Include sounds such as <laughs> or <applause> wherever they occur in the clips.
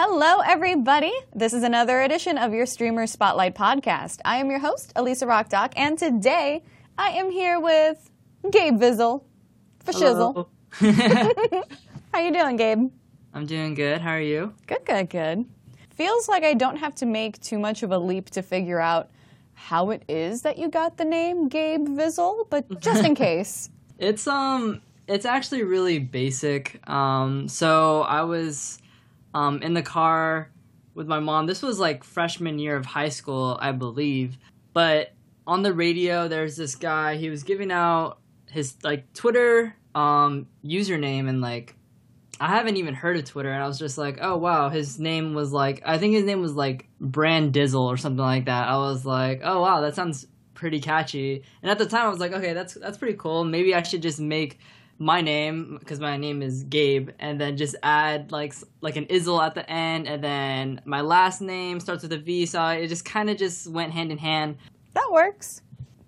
Hello, everybody. This is another edition of your Streamer Spotlight podcast. I am your host, Elisa Rockdock, and today I am here with Gabe Vizzle for Shizzle. <laughs> <laughs> How you doing, Gabe? I'm doing good. How are you? Good, good, good. Feels like I don't have to make too much of a leap to figure out how it is that you got the name Gabe Vizzle, but just in <laughs> case. It's um it's actually really basic. Um so I was um in the car with my mom. This was like freshman year of high school, I believe. But on the radio there's this guy, he was giving out his like Twitter um username and like I haven't even heard of Twitter, and I was just like, oh wow, his name was like, I think his name was like Brand Dizzle or something like that. I was like, oh wow, that sounds pretty catchy. And at the time, I was like, okay, that's that's pretty cool. Maybe I should just make my name because my name is Gabe, and then just add like like an Izzle at the end, and then my last name starts with a V. So it just kind of just went hand in hand. That works.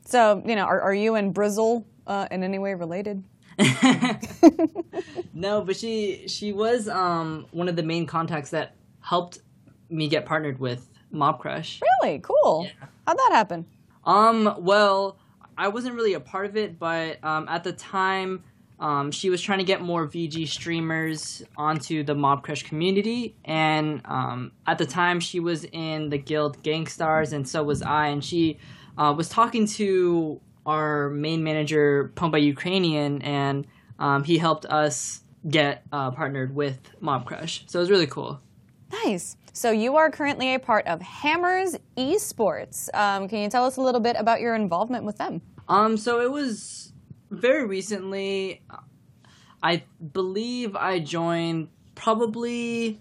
So you know, are, are you and Brizzle uh, in any way related? <laughs> <laughs> no, but she she was um one of the main contacts that helped me get partnered with Mob Crush. Really cool. Yeah. How'd that happen? Um, well, I wasn't really a part of it, but um, at the time, um, she was trying to get more VG streamers onto the Mobcrush community, and um, at the time, she was in the guild Gangstars, and so was I, and she uh, was talking to our main manager, Pomba Ukrainian, and um, he helped us get uh, partnered with Mobcrush. So it was really cool. Nice. So you are currently a part of Hammers Esports. Um, can you tell us a little bit about your involvement with them? Um, so it was very recently. I believe I joined probably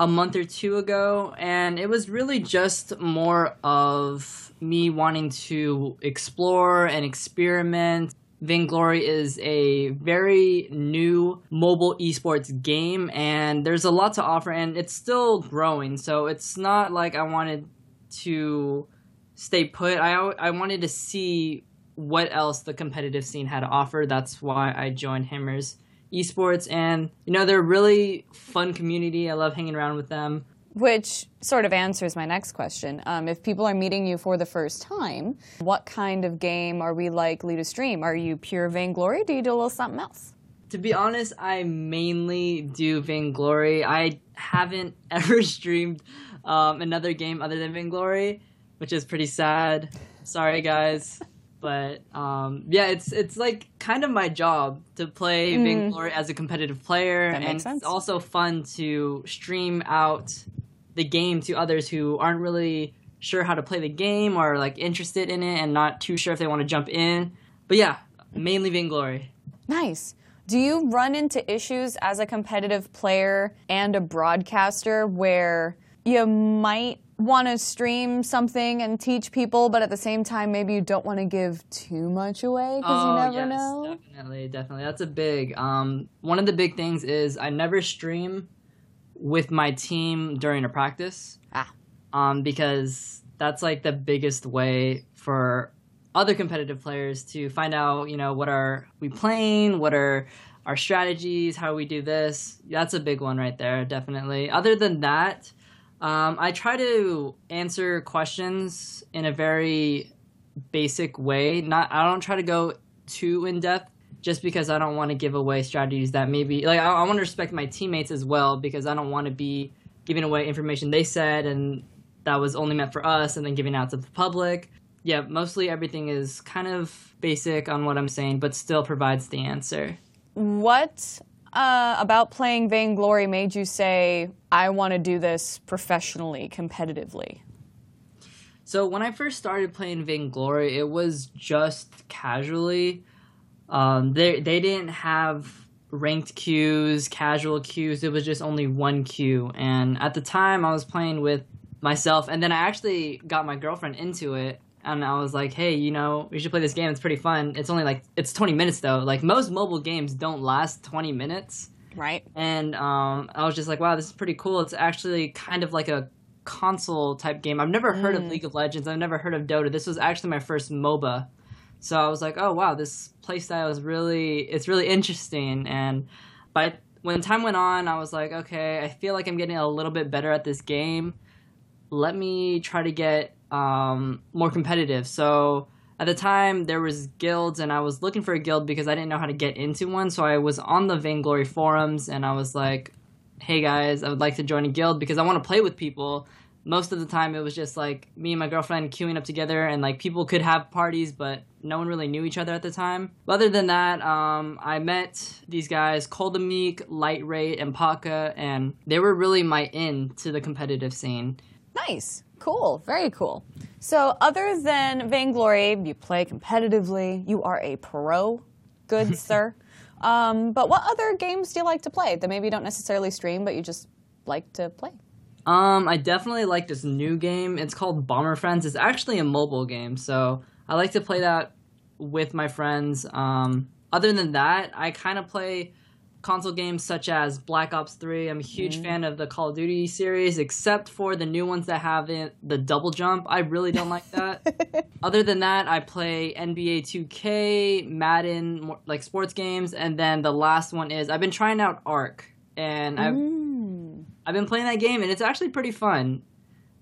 a month or two ago, and it was really just more of me wanting to explore and experiment. Vainglory is a very new mobile esports game, and there's a lot to offer, and it's still growing. So it's not like I wanted to stay put. I I wanted to see what else the competitive scene had to offer. That's why I joined Hammers esports. And you know they're a really fun community. I love hanging around with them. Which sort of answers my next question. Um, if people are meeting you for the first time what kind of game are we likely to stream? Are you pure vainglory do you do a little something else? To be honest i mainly do vainglory. I haven't <laughs> ever streamed um, another game other than vainglory which is pretty sad. Sorry guys but um, yeah, it's it's like kind of my job to play mm. Vainglory as a competitive player, and it's also fun to stream out the game to others who aren't really sure how to play the game or like interested in it and not too sure if they want to jump in. But yeah, mainly Vainglory. Nice. Do you run into issues as a competitive player and a broadcaster where you might want to stream something and teach people, but at the same time, maybe you don't want to give too much away because oh, you never yes, know. Definitely, definitely. That's a big. Um, one of the big things is I never stream with my team during a practice. Ah. Um, because that's like the biggest way for other competitive players to find out, you know, what are we playing, what are our strategies, how we do this. That's a big one right there, definitely. Other than that, um, I try to answer questions in a very basic way. Not I don't try to go too in depth just because I don't want to give away strategies that maybe like I, I want to respect my teammates as well because I don't want to be giving away information they said and that was only meant for us and then giving out to the public. Yeah, mostly everything is kind of basic on what I'm saying, but still provides the answer. What uh, about playing Vainglory made you say, I want to do this professionally, competitively? So when I first started playing Vainglory, it was just casually. Um, they they didn't have ranked queues, casual queues. It was just only one queue, and at the time I was playing with myself, and then I actually got my girlfriend into it, and I was like, hey, you know, we should play this game. It's pretty fun. It's only like it's 20 minutes though. Like most mobile games don't last 20 minutes. Right. And um, I was just like, wow, this is pretty cool. It's actually kind of like a console type game. I've never heard mm. of League of Legends. I've never heard of Dota. This was actually my first MOBA. So I was like, oh wow, this playstyle is really it's really interesting. And by when time went on, I was like, okay, I feel like I'm getting a little bit better at this game. Let me try to get um, more competitive. So at the time, there was guilds, and I was looking for a guild because I didn't know how to get into one. So I was on the Vainglory forums, and I was like, hey guys, I would like to join a guild because I want to play with people. Most of the time, it was just like me and my girlfriend queuing up together, and like people could have parties, but no one really knew each other at the time. But other than that, um, I met these guys, Coldamik, Light and Paka, and they were really my in to the competitive scene. Nice. Cool. Very cool. So, other than Vainglory, you play competitively. You are a pro. Good, <laughs> sir. Um, but what other games do you like to play that maybe you don't necessarily stream, but you just like to play? Um, I definitely like this new game. It's called Bomber Friends. It's actually a mobile game, so I like to play that with my friends. Um, other than that, I kind of play console games such as Black Ops 3. I'm a huge Mm-hmm. fan of the Call of Duty series, except for the new ones that have it, the double jump. I really don't like that. <laughs> Other than that, I play NBA 2K, Madden, more, like sports games, and then the last one is I've been trying out Ark, and I've Mm. I've been playing that game, and it's actually pretty fun.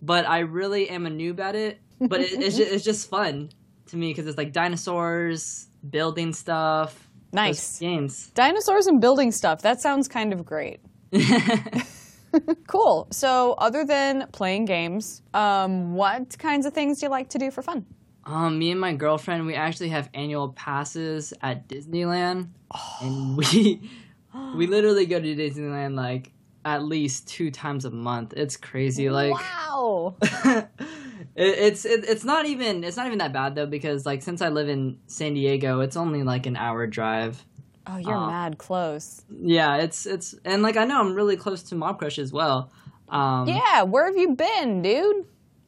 But I really am a noob at it. But it, it's just, <laughs> it's just fun to me because it's like dinosaurs, building stuff. Nice. Games. Dinosaurs and building stuff. That sounds kind of great. <laughs> Cool. So, other than playing games, um, what kinds of things do you like to do for fun? Um, me and my girlfriend, we actually have annual passes at Disneyland, and we we literally go to Disneyland like at least two times a month. It's crazy. Like wow. <laughs> it, it's it, it's not even it's not even that bad though because like since I live in San Diego, it's only like an hour drive. Oh, you're Uh, mad close. Yeah, it's it's and like I know I'm really close to Mobcrush as well. Um, Yeah, where have you been, dude?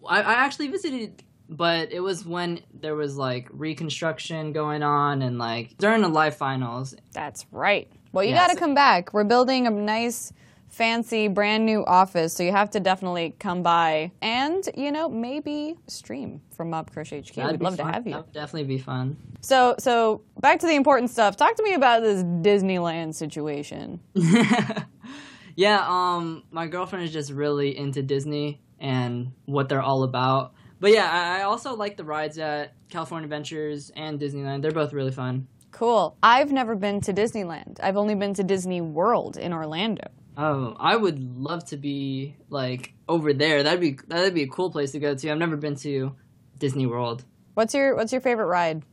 I, I actually visited, but it was when there was like reconstruction going on and like during the live finals. That's right. Well, you got to come back. We're building a nice, fancy, brand new office, so you have to definitely come by and, you know, maybe stream from Mobcrush HQ. That'd We'd love fun. to have you. That would definitely be fun. So, so back to the important stuff. Talk to me about this Disneyland situation. <laughs> yeah, um, my girlfriend is just really into Disney and what they're all about. But yeah, I, I also like the rides at California Adventures and Disneyland. They're both really fun. Cool. I've never been to Disneyland. I've only been to Disney World in Orlando. Oh, I would love to be like over there. That'd be that'd be a cool place to go to. I've never been to Disney World. What's your What's your favorite ride?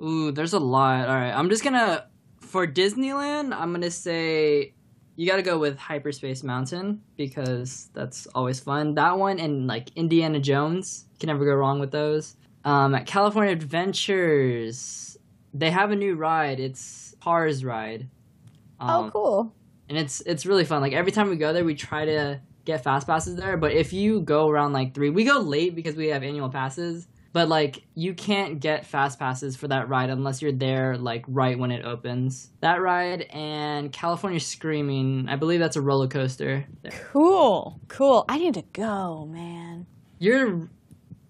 Ooh, there's a lot. All right, I'm just gonna for Disneyland. I'm gonna say you got to go with Hyperspace Mountain because that's always fun. That one and like Indiana Jones, you can never go wrong with those. Um, at California Adventures, they have a new ride. It's Cars ride. Um, oh, cool. And it's it's really fun. Like every time we go there, we try to get fast passes there. But if you go around like three, we go late because we have annual passes. But like you can't get fast passes for that ride unless you're there like right when it opens. That ride and California Screaming, I believe that's a roller coaster. There. Cool. Cool. I need to go, man. You're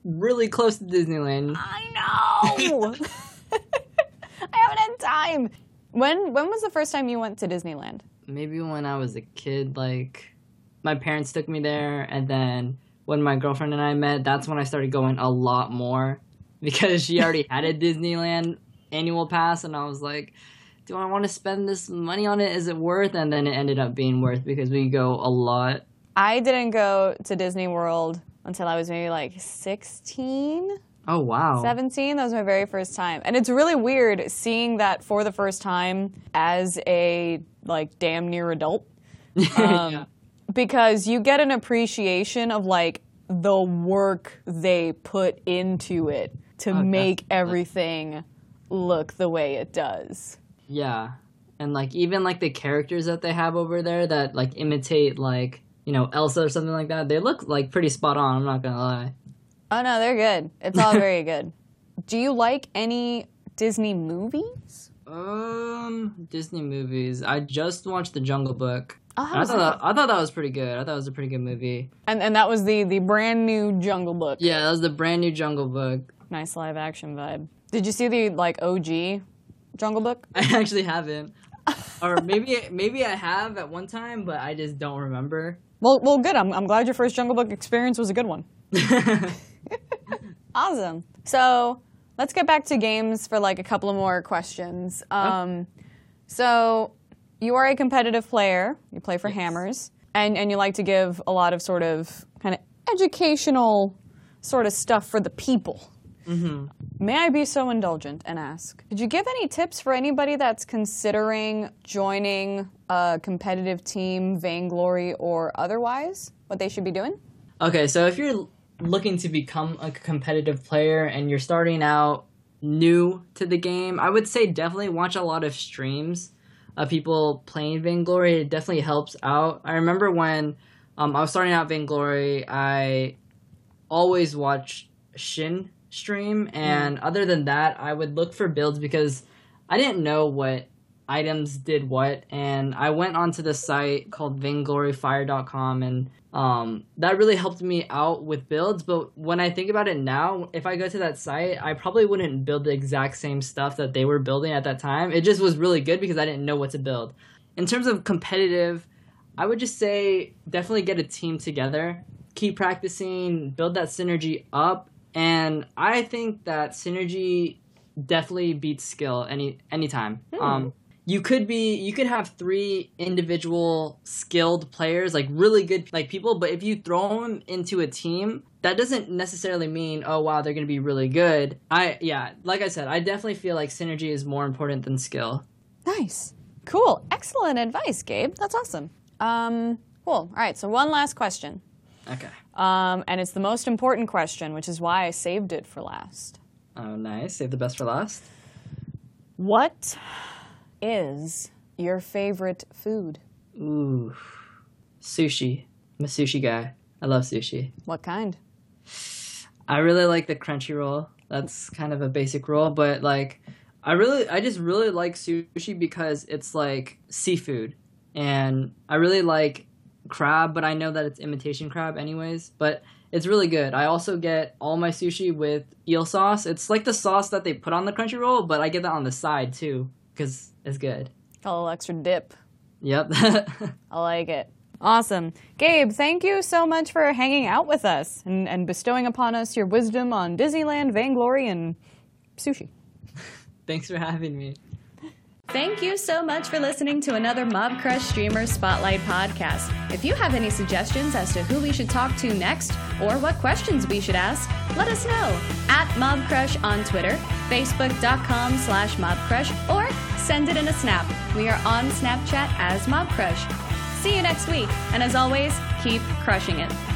really close to Disneyland. I know. <laughs> <laughs> I haven't had time. When When was the first time you went to Disneyland? Maybe when I was a kid, like my parents took me there, and then when my girlfriend and I met, that's when I started going a lot more <laughs> because she already had a Disneyland annual pass, and I was like, "Do I want to spend this money on it? Is it worth?" And then it ended up being worth because we go a lot. I didn't go to Disney World until I was maybe like 16, Oh wow! 17. That was my very first time. And it's really weird seeing that for the first time as a like damn near adult. <laughs> Um, Yeah. because you get an appreciation of like the work they put into it to Oh, make definitely. everything look the way it does. Yeah, and like even like the characters that they have over there that like imitate like you know Elsa or something like that, they look like pretty spot on. I'm not gonna lie. Oh no, they're good. It's all very <laughs> good. Do you like any Disney movies? Um, Disney movies. I just watched The Jungle Book. Oh, I thought that? I thought that was pretty good. I thought it was a pretty good movie. And and that was the the brand new Jungle Book. Yeah, that was the brand new Jungle Book. Nice live action vibe. Did you see the like OG Jungle Book? <laughs> I actually haven't. or maybe maybe I have at one time, but I just don't remember. Well, well, good. I'm, I'm glad your first Jungle Book experience was a good one. <laughs> <laughs> awesome. So let's get back to games for like a couple of more questions. Um, So you are a competitive player. You play for Hammers, and and you like to give a lot of sort of kind of educational sort of stuff for the people. May I be so indulgent and ask, did you give any tips for anybody that's considering joining a competitive team, Vainglory or otherwise, what they should be doing? Okay, so if you're looking to become a competitive player and you're starting out new to the game, I would say definitely watch a lot of streams of people playing Vainglory. It definitely helps out. I remember when um, I was starting out Vainglory, I always watched Shin stream, and other than that, I would look for builds because I didn't know what items did what, and I went onto the site called VaingloryFire.com, and um, that really helped me out with builds. But when I think about it now, if I go to that site, I probably wouldn't build the exact same stuff that they were building at that time. It just was really good because I didn't know what to build. In terms of competitive, I would just say definitely get a team together, keep practicing, build that synergy up, and I think that synergy definitely beats skill any anytime. Um, you could be you could have three individual skilled players, like really good like people, but if you throw them into a team, that doesn't necessarily mean oh wow they're going to be really good. I yeah, like I said, I definitely feel like synergy is more important than skill. Nice. Cool. Excellent advice, Gabe. That's awesome. Um, cool. All right, so one last question. Okay. Um, and it's the most important question, which is why I saved it for last. Oh, nice. Save the best for last. What is your favorite food? Ooh, sushi. I'm a sushi guy. I love sushi. What kind? I really like the crunchy roll. That's kind of a basic roll, but like I really I just really like sushi because it's like seafood. And I really like crab, but I know that it's imitation crab anyways, but it's really good. I also get all my sushi with eel sauce. It's like the sauce that they put on the crunchy roll, but I get that on the side too cuz it's good. A little extra dip. Yep. <laughs> I like it. Awesome. Gabe, thank you so much for hanging out with us and, and bestowing upon us your wisdom on Disneyland, Vainglory, and sushi. <laughs> Thanks for having me. Thank you so much for listening to another Mobcrush Streamer Spotlight podcast. If you have any suggestions as to who we should talk to next or what questions we should ask, let us know at Mobcrush on Twitter, Facebook.com slash Mob Crush, or send it in a snap. We are on Snapchat as Mobcrush. See you next week, and as always, keep crushing it.